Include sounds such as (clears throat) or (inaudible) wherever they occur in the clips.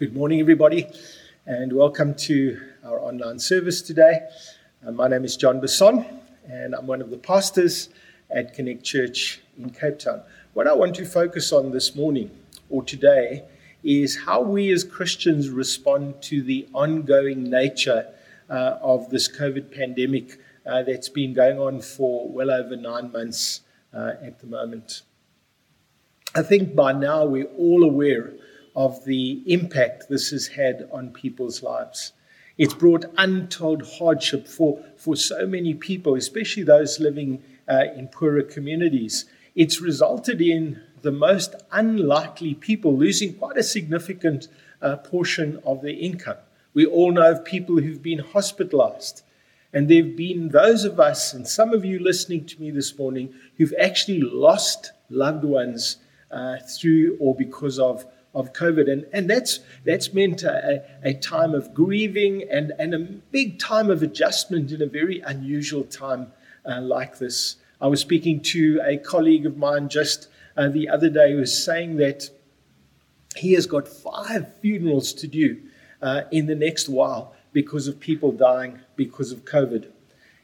Good morning, everybody, and welcome to our online service today. Uh, my name is John Besson, and I'm one of the pastors at Connect Church in Cape Town. What I want to focus on this morning or today is how we as Christians respond to the ongoing nature uh, of this COVID pandemic uh, that's been going on for well over nine months uh, at the moment. I think by now we're all aware of the impact this has had on people's lives. It's brought untold hardship for, for so many people, especially those living uh, in poorer communities. It's resulted in the most unlikely people losing quite a significant uh, portion of their income. We all know of people who've been hospitalized. And there have been those of us, and some of you listening to me this morning, who've actually lost loved ones uh, through or because of of COVID. And, and that's, that's meant a, a time of grieving and, and a big time of adjustment in a very unusual time uh, like this. I was speaking to a colleague of mine just uh, the other day who was saying that he has got five funerals to do uh, in the next while because of people dying because of COVID.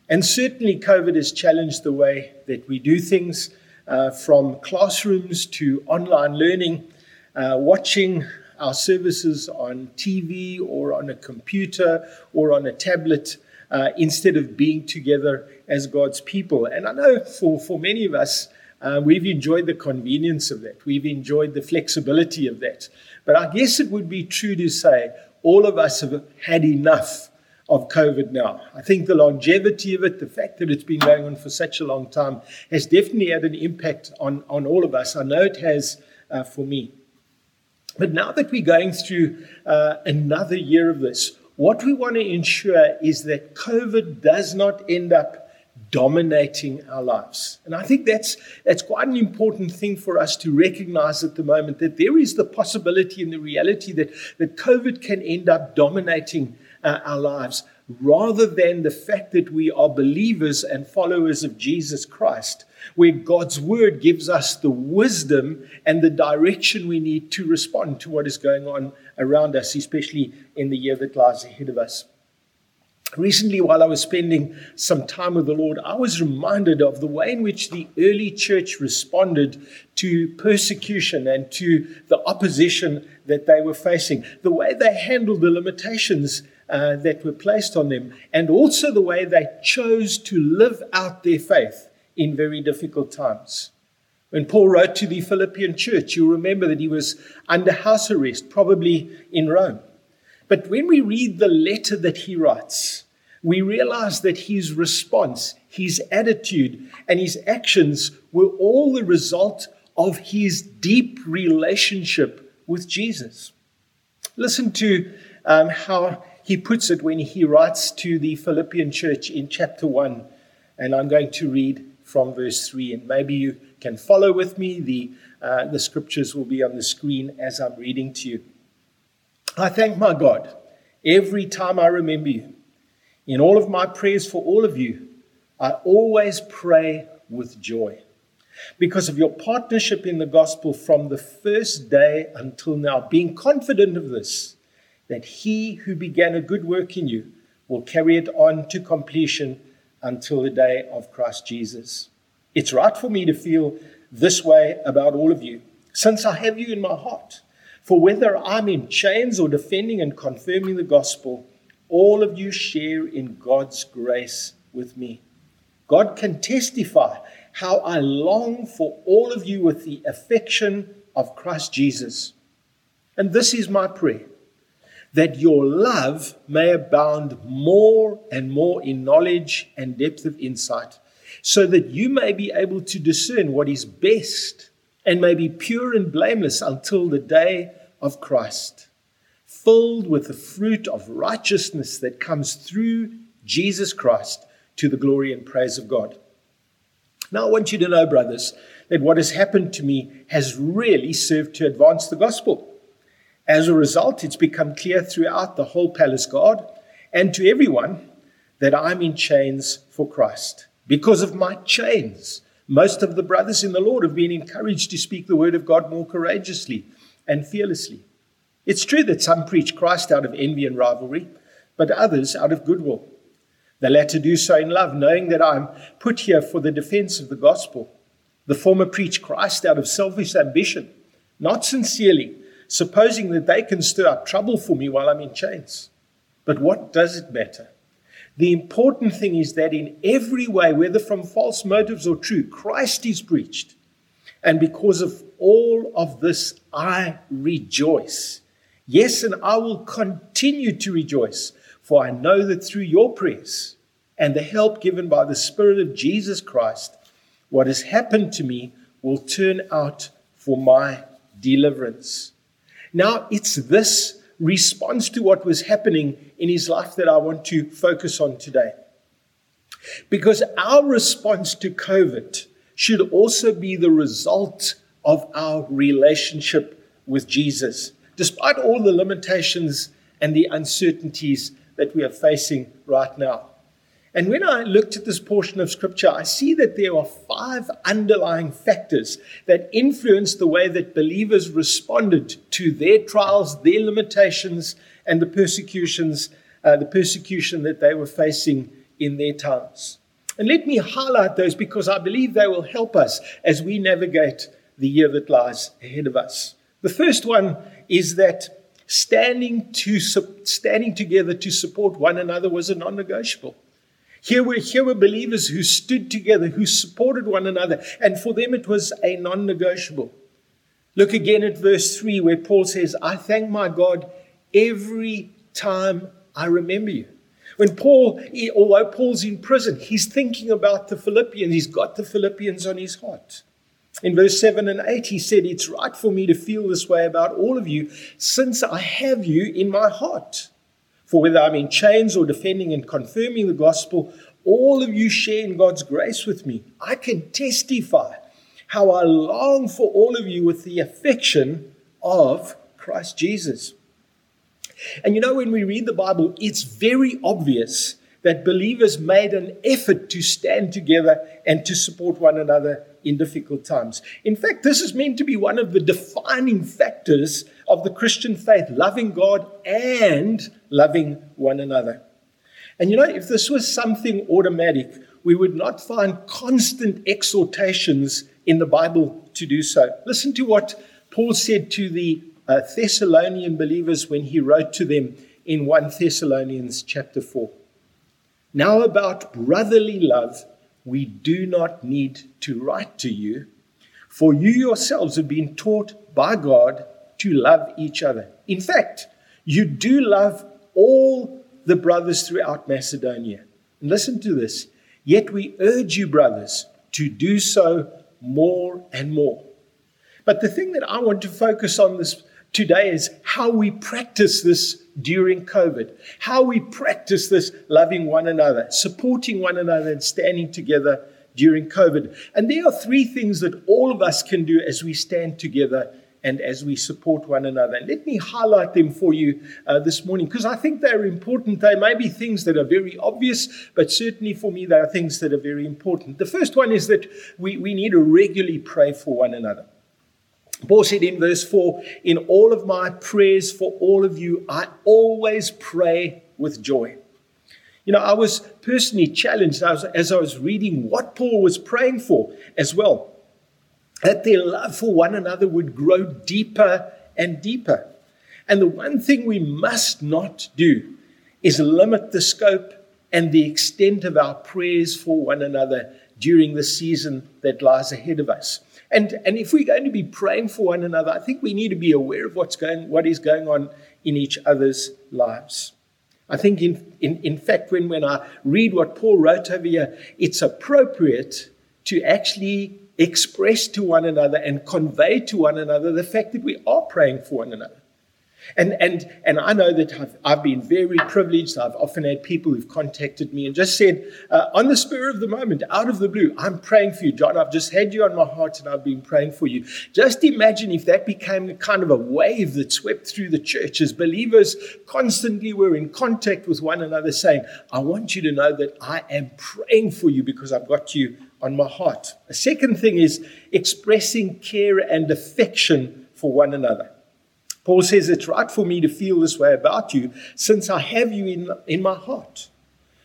And certainly, COVID has challenged the way that we do things uh, from classrooms to online learning uh, watching our services on TV or on a computer or on a tablet uh, instead of being together as God's people. And I know for, for many of us, uh, we've enjoyed the convenience of that, we've enjoyed the flexibility of that. But I guess it would be true to say all of us have had enough of COVID now. I think the longevity of it, the fact that it's been going on for such a long time, has definitely had an impact on, on all of us. I know it has uh, for me. But now that we're going through uh, another year of this, what we want to ensure is that COVID does not end up dominating our lives. And I think that's, that's quite an important thing for us to recognize at the moment that there is the possibility and the reality that, that COVID can end up dominating uh, our lives rather than the fact that we are believers and followers of Jesus Christ, where God's word gives us the wisdom and the direction we need to respond to what is going on around us, especially in the year that lies ahead of us. Recently, while I was spending some time with the Lord, I was reminded of the way in which the early church responded to persecution and to the opposition that they were facing, the way they handled the limitations uh, that were placed on them, and also the way they chose to live out their faith in very difficult times. When Paul wrote to the Philippian church, you'll remember that he was under house arrest, probably in Rome. But when we read the letter that he writes, we realize that his response, his attitude, and his actions were all the result of his deep relationship with Jesus. Listen to um, how he puts it when he writes to the Philippian church in chapter 1. And I'm going to read from verse 3. And maybe you can follow with me. The, uh, the scriptures will be on the screen as I'm reading to you. I thank my God every time I remember you. In all of my prayers for all of you, I always pray with joy because of your partnership in the gospel from the first day until now, being confident of this that he who began a good work in you will carry it on to completion until the day of Christ Jesus. It's right for me to feel this way about all of you, since I have you in my heart. For whether I'm in chains or defending and confirming the gospel, all of you share in God's grace with me. God can testify how I long for all of you with the affection of Christ Jesus. And this is my prayer that your love may abound more and more in knowledge and depth of insight, so that you may be able to discern what is best and may be pure and blameless until the day of Christ, filled with the fruit of righteousness that comes through Jesus Christ to the glory and praise of God. Now, I want you to know, brothers, that what has happened to me has really served to advance the gospel. As a result, it's become clear throughout the whole palace guard and to everyone that I'm in chains for Christ. Because of my chains, most of the brothers in the Lord have been encouraged to speak the word of God more courageously and fearlessly. It's true that some preach Christ out of envy and rivalry, but others out of goodwill. The latter do so in love, knowing that I'm put here for the defense of the gospel. The former preach Christ out of selfish ambition, not sincerely, supposing that they can stir up trouble for me while I'm in chains. But what does it matter? The important thing is that in every way, whether from false motives or true, Christ is preached. And because of all of this, I rejoice. Yes, and I will continue to rejoice, for I know that through your prayers and the help given by the Spirit of Jesus Christ, what has happened to me will turn out for my deliverance. Now, it's this response to what was happening in his life that I want to focus on today. Because our response to COVID should also be the result of our relationship with Jesus, despite all the limitations and the uncertainties that we are facing right now. And when I looked at this portion of scripture, I see that there are five underlying factors that influence the way that believers responded to their trials, their limitations, and the persecutions, uh, the persecution that they were facing in their times. And let me highlight those because I believe they will help us as we navigate the year that lies ahead of us. The first one is that standing to standing together to support one another was a non-negotiable. Here were, here were believers who stood together, who supported one another, and for them it was a non negotiable. Look again at verse 3 where Paul says, I thank my God every time I remember you. When Paul, although Paul's in prison, he's thinking about the Philippians. He's got the Philippians on his heart. In verse 7 and 8, he said, It's right for me to feel this way about all of you, since I have you in my heart. For whether I'm in chains or defending and confirming the gospel, all of you share in God's grace with me. I can testify how I long for all of you with the affection of Christ Jesus. And you know, when we read the Bible, it's very obvious that believers made an effort to stand together and to support one another in difficult times. In fact, this is meant to be one of the defining factors of the Christian faith loving God and loving one another. And you know, if this was something automatic, we would not find constant exhortations in the Bible to do so. Listen to what Paul said to the uh, Thessalonian believers when he wrote to them in 1 Thessalonians chapter 4. Now, about brotherly love, we do not need to write to you, for you yourselves have been taught by God to love each other. In fact, you do love all the brothers throughout Macedonia. And listen to this. Yet we urge you, brothers, to do so more and more. But the thing that I want to focus on this today is how we practice this during COVID, how we practice this loving one another, supporting one another, and standing together during COVID. And there are three things that all of us can do as we stand together and as we support one another. Let me highlight them for you uh, this morning because I think they're important. They may be things that are very obvious, but certainly for me, they are things that are very important. The first one is that we, we need to regularly pray for one another. Paul said in verse 4 In all of my prayers for all of you, I always pray with joy. You know, I was personally challenged as I was reading what Paul was praying for as well, that their love for one another would grow deeper and deeper. And the one thing we must not do is limit the scope and the extent of our prayers for one another during the season that lies ahead of us. And, and if we're going to be praying for one another, I think we need to be aware of what's going, what is going on in each other's lives. I think, in, in, in fact, when, when I read what Paul wrote over here, it's appropriate to actually express to one another and convey to one another the fact that we are praying for one another. And, and, and I know that I've, I've been very privileged. I've often had people who've contacted me and just said, uh, on the spur of the moment, out of the blue, I'm praying for you, John. I've just had you on my heart and I've been praying for you. Just imagine if that became kind of a wave that swept through the church as believers constantly were in contact with one another saying, I want you to know that I am praying for you because I've got you on my heart. A second thing is expressing care and affection for one another. Paul says, It's right for me to feel this way about you, since I have you in, in my heart.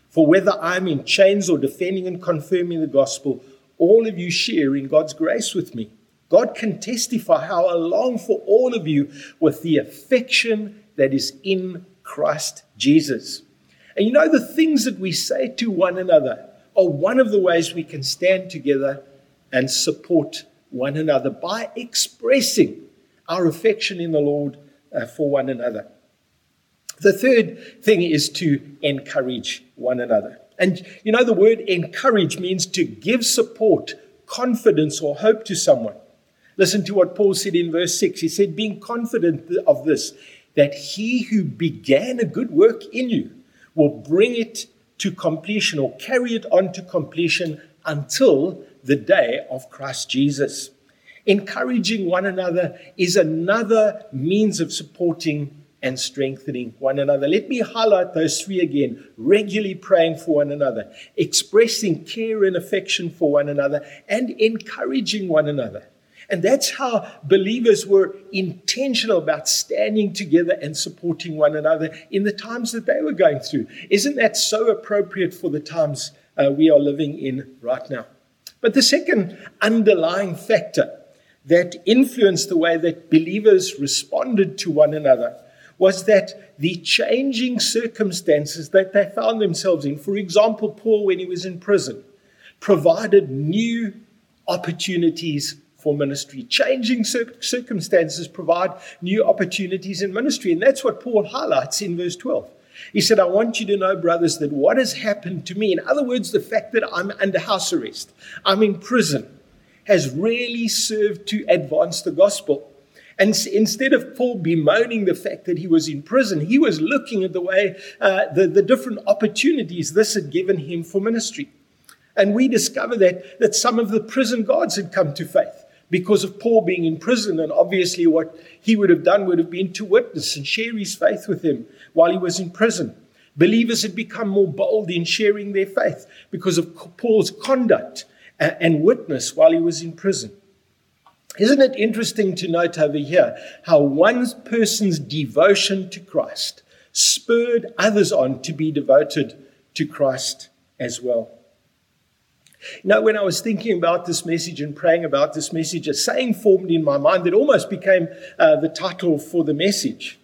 For whether I'm in chains or defending and confirming the gospel, all of you share in God's grace with me. God can testify how I long for all of you with the affection that is in Christ Jesus. And you know, the things that we say to one another are one of the ways we can stand together and support one another by expressing our affection in the Lord uh, for one another. The third thing is to encourage one another. And you know, the word encourage means to give support, confidence, or hope to someone. Listen to what Paul said in verse 6. He said, Being confident of this, that he who began a good work in you will bring it to completion or carry it on to completion until the day of Christ Jesus. Encouraging one another is another means of supporting and strengthening one another. Let me highlight those three again. Regularly praying for one another, expressing care and affection for one another, and encouraging one another. And that's how believers were intentional about standing together and supporting one another in the times that they were going through. Isn't that so appropriate for the times uh, we are living in right now? But the second underlying factor that influenced the way that believers responded to one another was that the changing circumstances that they found themselves in, for example, Paul when he was in prison, provided new opportunities for ministry. Changing circumstances provide new opportunities in ministry. And that's what Paul highlights in verse 12. He said, I want you to know, brothers, that what has happened to me, in other words, the fact that I'm under house arrest, I'm in prison, has really served to advance the gospel. And instead of Paul bemoaning the fact that he was in prison, he was looking at the way, uh, the, the different opportunities this had given him for ministry. And we discover that, that some of the prison guards had come to faith because of Paul being in prison. And obviously, what he would have done would have been to witness and share his faith with him while he was in prison. Believers had become more bold in sharing their faith because of Paul's conduct uh, and witness while he was in prison. Isn't it interesting to note over here how one person's devotion to Christ spurred others on to be devoted to Christ as well? You know, when I was thinking about this message and praying about this message, a saying formed in my mind that almost became uh, the title for the message.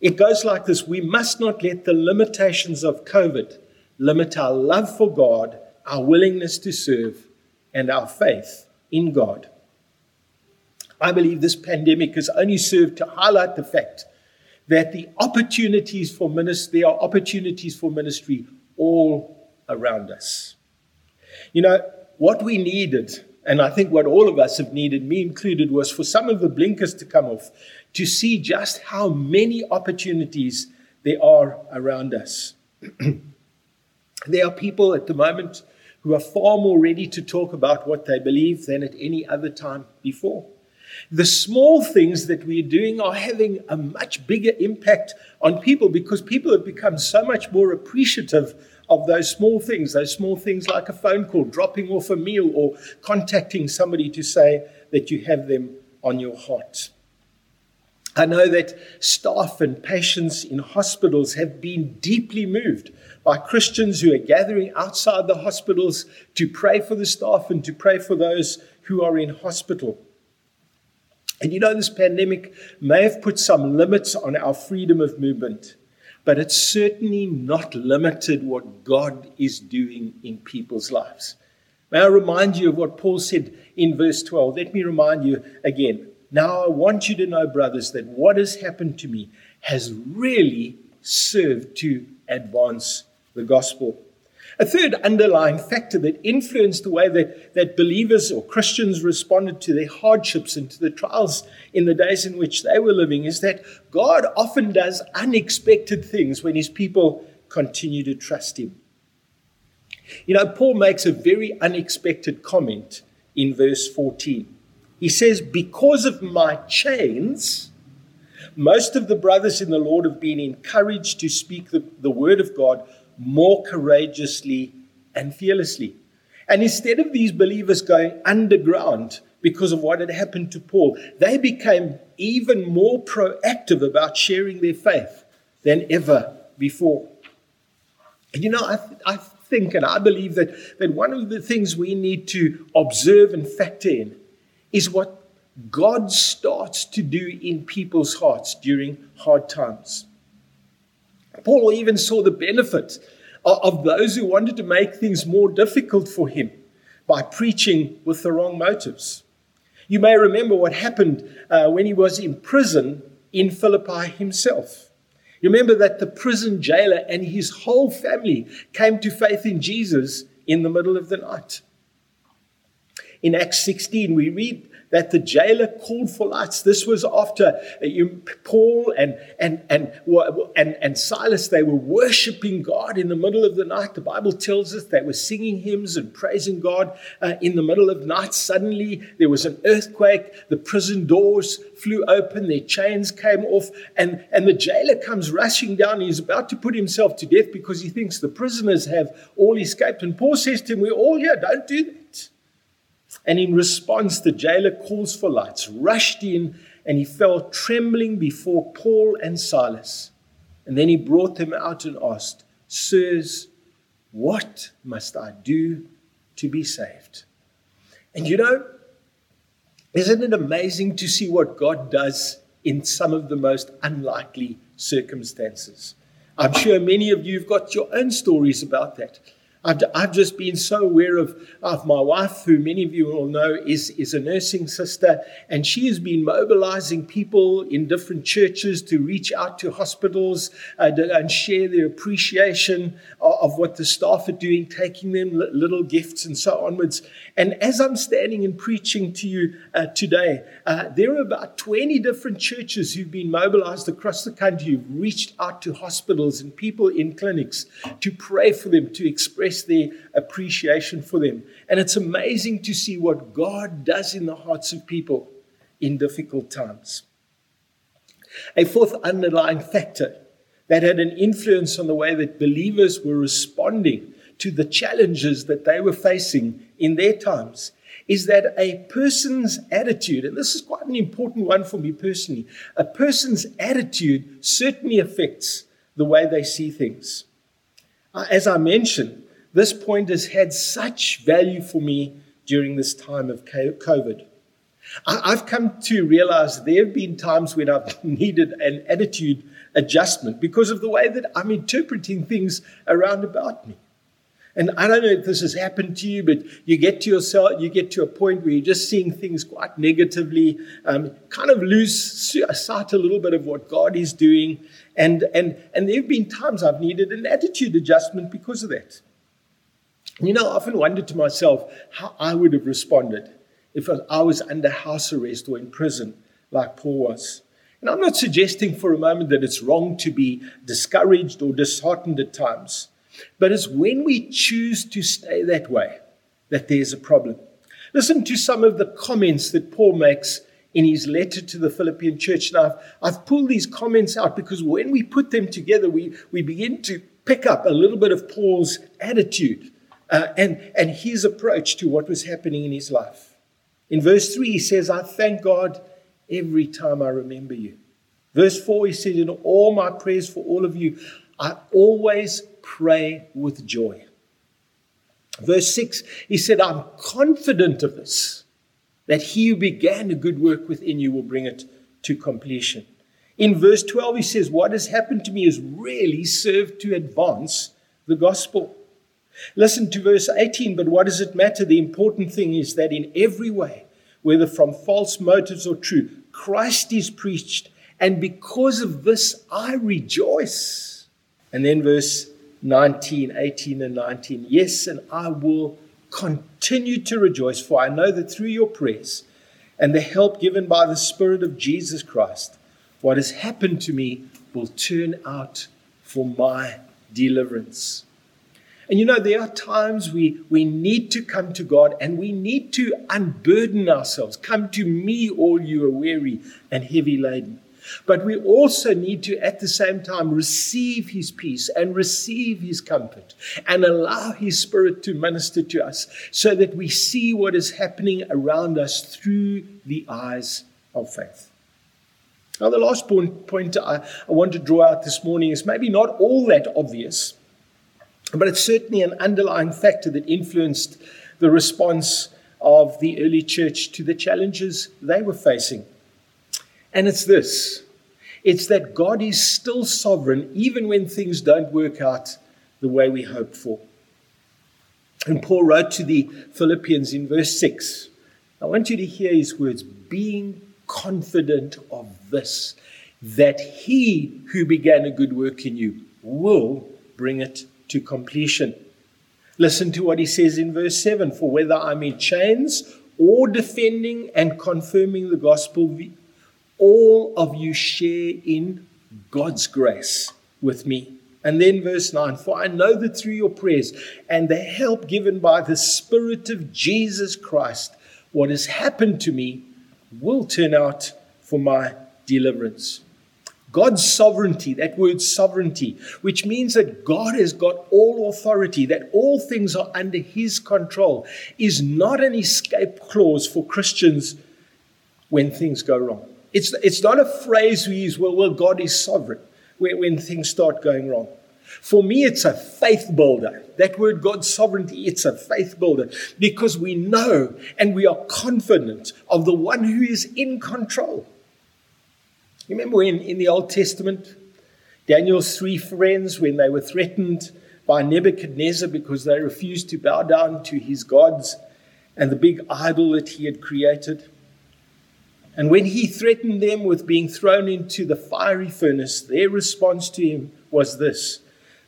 It goes like this We must not let the limitations of COVID limit our love for God, our willingness to serve, and our faith in God. I believe this pandemic has only served to highlight the fact that the opportunities for ministry, there are opportunities for ministry all around us. You know, what we needed, and I think what all of us have needed, me included, was for some of the blinkers to come off to see just how many opportunities there are around us. (clears throat) there are people at the moment who are far more ready to talk about what they believe than at any other time before. The small things that we're doing are having a much bigger impact on people because people have become so much more appreciative of those small things, those small things like a phone call, dropping off a meal, or contacting somebody to say that you have them on your heart. I know that staff and patients in hospitals have been deeply moved by Christians who are gathering outside the hospitals to pray for the staff and to pray for those who are in hospital. And you know, this pandemic may have put some limits on our freedom of movement but it's certainly not limited what God is doing in people's lives. May I remind you of what Paul said in verse 12? Let me remind you again. Now, I want you to know, brothers, that what has happened to me has really served to advance the gospel. A third underlying factor that influenced the way that, that believers or Christians responded to their hardships and to the trials in the days in which they were living is that God often does unexpected things when his people continue to trust him. You know, Paul makes a very unexpected comment in verse 14. He says, Because of my chains, most of the brothers in the Lord have been encouraged to speak the, the word of God more courageously and fearlessly. And instead of these believers going underground because of what had happened to Paul, they became even more proactive about sharing their faith than ever before. And you know, I, th- I think and I believe that, that one of the things we need to observe and factor in is what God starts to do in people's hearts during hard times. Paul even saw the benefit of those who wanted to make things more difficult for him by preaching with the wrong motives. You may remember what happened uh, when he was in prison in Philippi himself. You remember that the prison jailer and his whole family came to faith in Jesus in the middle of the night. In Acts 16, we read that the jailer called for lights. This was after uh, Paul and, and, and, and, and Silas, they were worshiping God in the middle of the night. The Bible tells us they were singing hymns and praising God uh, in the middle of the night. Suddenly there was an earthquake. The prison doors flew open. Their chains came off. And, and the jailer comes rushing down. He's about to put himself to death because he thinks the prisoners have all escaped. And Paul says to him, We're all here. Don't do that. And in response, the jailer calls for lights, rushed in, and he fell trembling before Paul and Silas. And then he brought them out and asked, Sirs, what must I do to be saved? And you know, isn't it amazing to see what God does in some of the most unlikely circumstances? I'm sure many of you have got your own stories about that. I've, I've just been so aware of, of my wife, who many of you will know is, is a nursing sister, and she has been mobilizing people in different churches to reach out to hospitals uh, and share their appreciation of, of, what the staff are doing, taking them little gifts and so onwards. And as I'm standing and preaching to you uh, today, uh, there are about 20 different churches who've been mobilized across the country who've reached out to hospitals and people in clinics to pray for them, to express express their appreciation for them. And it's amazing to see what God does in the hearts of people in difficult times. A fourth underlying factor that had an influence on the way that believers were responding to the challenges that they were facing in their times is that a person's attitude, and this is quite an important one for me personally, a person's attitude certainly affects the way they see things. Uh, as I mentioned, this point has had such value for me during this time of COVID. I've come to realize there have been times when I've (laughs) needed an attitude adjustment because of the way that I'm interpreting things around about me. And I don't know if this has happened to you, but you get to yourself, you get to a point where you're just seeing things quite negatively, um, kind of lose sight a little bit of what God is doing. And, and, and there have been times I've needed an attitude adjustment because of that. You know, I often wondered to myself how I would have responded if I was under house arrest or in prison like Paul was. And I'm not suggesting for a moment that it's wrong to be discouraged or disheartened at times, but it's when we choose to stay that way that there's a problem. Listen to some of the comments that Paul makes in his letter to the Philippian church. Now, I've, I've pulled these comments out because when we put them together, we, we begin to pick up a little bit of Paul's attitude uh, and, and his approach to what was happening in his life. In verse 3, he says, I thank God every time I remember you. Verse 4, he said, In all my prayers for all of you, I always pray with joy. Verse 6, he said, I'm confident of this, that he who began a good work within you will bring it to completion. In verse 12, he says, What has happened to me has really served to advance the gospel. Listen to verse 18, but what does it matter? The important thing is that in every way, whether from false motives or true, Christ is preached, and because of this I rejoice. And then verse 19, 18, and 19. Yes, and I will continue to rejoice, for I know that through your prayers and the help given by the Spirit of Jesus Christ, what has happened to me will turn out for my deliverance. And you know, there are times we, we need to come to God and we need to unburden ourselves. Come to me, all you are weary and heavy laden. But we also need to, at the same time, receive His peace and receive His comfort and allow His Spirit to minister to us so that we see what is happening around us through the eyes of faith. Now, the last point, point I, I want to draw out this morning is maybe not all that obvious, but it's certainly an underlying factor that influenced the response of the early church to the challenges they were facing. And it's this it's that God is still sovereign even when things don't work out the way we hoped for. And Paul wrote to the Philippians in verse 6. I want you to hear his words being confident of this, that he who began a good work in you will bring it to completion. Listen to what he says in verse 7 For whether I'm in chains or defending and confirming the gospel, all of you share in God's grace with me. And then verse 9 For I know that through your prayers and the help given by the Spirit of Jesus Christ, what has happened to me will turn out for my deliverance. God's sovereignty, that word sovereignty, which means that God has got all authority, that all things are under his control, is not an escape clause for Christians when things go wrong. It's, it's not a phrase we use, well, well, God is sovereign when, when things start going wrong. For me, it's a faith builder. That word, God's sovereignty, it's a faith builder because we know and we are confident of the one who is in control. You remember when in the Old Testament, Daniel's three friends, when they were threatened by Nebuchadnezzar because they refused to bow down to his gods and the big idol that he had created. And when he threatened them with being thrown into the fiery furnace, their response to him was this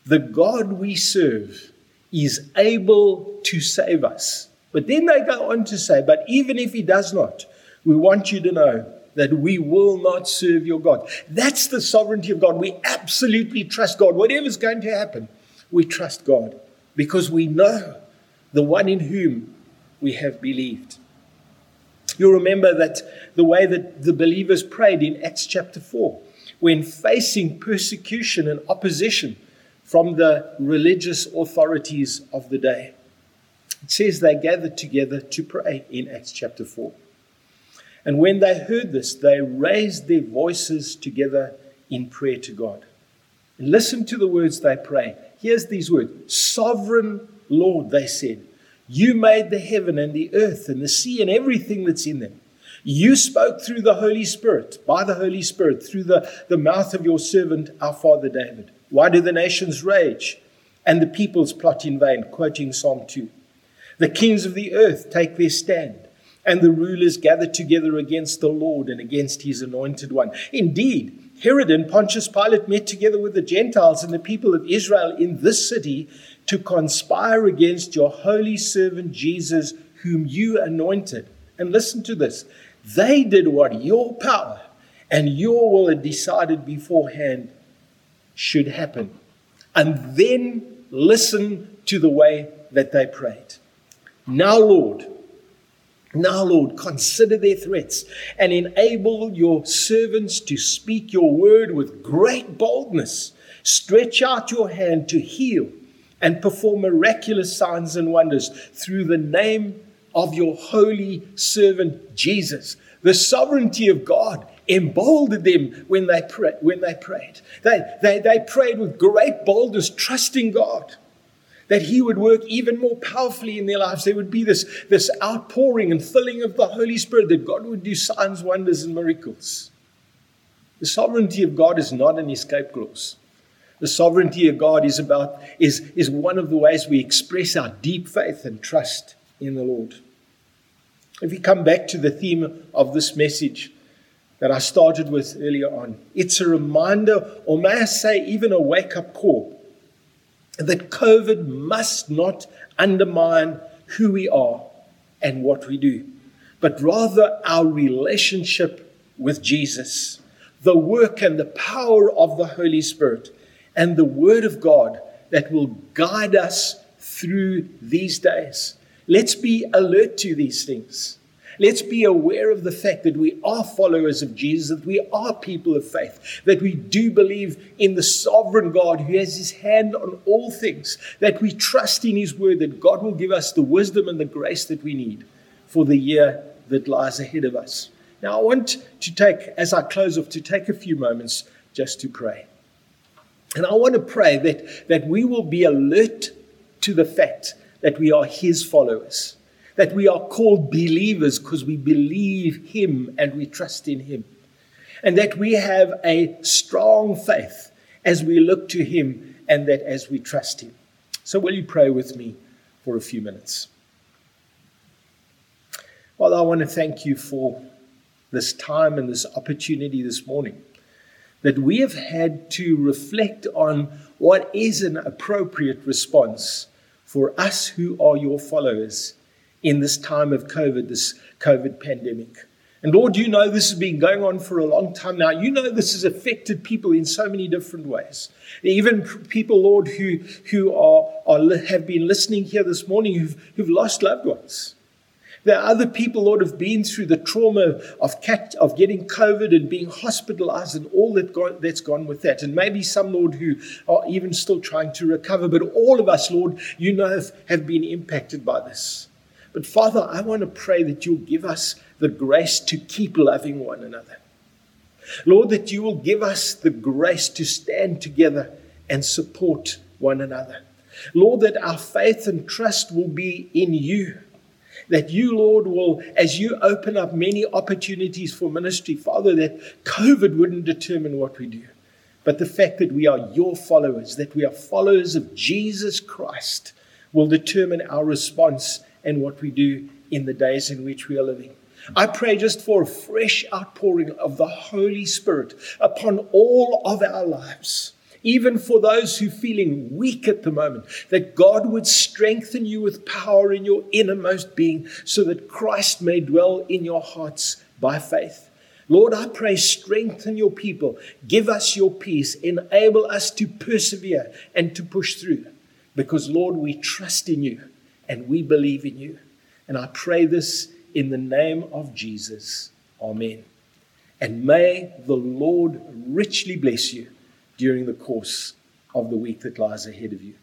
The God we serve is able to save us. But then they go on to say, But even if he does not, we want you to know that we will not serve your God. That's the sovereignty of God. We absolutely trust God. Whatever's going to happen, we trust God because we know the one in whom we have believed. You'll remember that the way that the believers prayed in Acts chapter 4, when facing persecution and opposition from the religious authorities of the day. It says they gathered together to pray in Acts chapter 4. And when they heard this, they raised their voices together in prayer to God. And listen to the words they pray. Here's these words Sovereign Lord, they said, you made the heaven and the earth and the sea and everything that's in them. You spoke through the Holy Spirit, by the Holy Spirit, through the, the mouth of your servant, our father David. Why do the nations rage and the peoples plot in vain? Quoting Psalm 2. The kings of the earth take their stand and the rulers gathered together against the Lord and against his anointed one. Indeed, Herod and Pontius Pilate met together with the Gentiles and the people of Israel in this city to conspire against your holy servant Jesus, whom you anointed. And listen to this they did what your power and your will had decided beforehand should happen. And then listen to the way that they prayed. Now, Lord, now, Lord, consider their threats and enable your servants to speak your word with great boldness. Stretch out your hand to heal and perform miraculous signs and wonders through the name of your holy servant Jesus. The sovereignty of God emboldened them when they, pray, when they prayed. They, they, they prayed with great boldness, trusting God that He would work even more powerfully in their lives. There would be this, this outpouring and filling of the Holy Spirit, that God would do signs, wonders, and miracles. The sovereignty of God is not an escape clause. The sovereignty of God is about is, is one of the ways we express our deep faith and trust in the Lord. If we come back to the theme of this message that I started with earlier on, it's a reminder, or may I say, even a wake up call that COVID must not undermine who we are and what we do, but rather our relationship with Jesus, the work and the power of the Holy Spirit, and the Word of God that will guide us through these days. Let's be alert to these things. Let's be aware of the fact that we are followers of Jesus, that we are people of faith, that we do believe in the sovereign God who has his hand on all things, that we trust in his word, that God will give us the wisdom and the grace that we need for the year that lies ahead of us. Now, I want to take, as I close off, to take a few moments just to pray. And I want to pray that, that we will be alert to the fact that we are his followers that we are called believers because we believe Him and we trust in Him. And that we have a strong faith as we look to Him and that as we trust Him. So, will you pray with me for a few minutes? Father, I want to thank you for this time and this opportunity this morning that we have had to reflect on what is an appropriate response for us who are your followers in this time of COVID, this COVID pandemic. And Lord, you know this has been going on for a long time now. You know this has affected people in so many different ways. Even people, Lord, who, who are, are, have been listening here this morning who've, who've lost loved ones. There are other people, Lord, who've been through the trauma of, cat, of getting COVID and being hospitalized and all that that's gone with that. And maybe some, Lord, who are even still trying to recover. But all of us, Lord, you know, have, have been impacted by this. But Father, I want to pray that you'll give us the grace to keep loving one another. Lord, that you will give us the grace to stand together and support one another. Lord, that our faith and trust will be in you. That you, Lord, will, as you open up many opportunities for ministry, Father, that COVID wouldn't determine what we do, but the fact that we are your followers, that we are followers of Jesus Christ, will determine our response and what we do in the days in which we are living. I pray just for a fresh outpouring of the Holy Spirit upon all of our lives, even for those who are feeling weak at the moment, that God would strengthen you with power in your innermost being so that Christ may dwell in your hearts by faith. Lord, I pray, strengthen your people, give us your peace, enable us to persevere and to push through, because, Lord, we trust in you and we believe in you. And I pray this in the name of Jesus. Amen. And may the Lord richly bless you during the course of the week that lies ahead of you.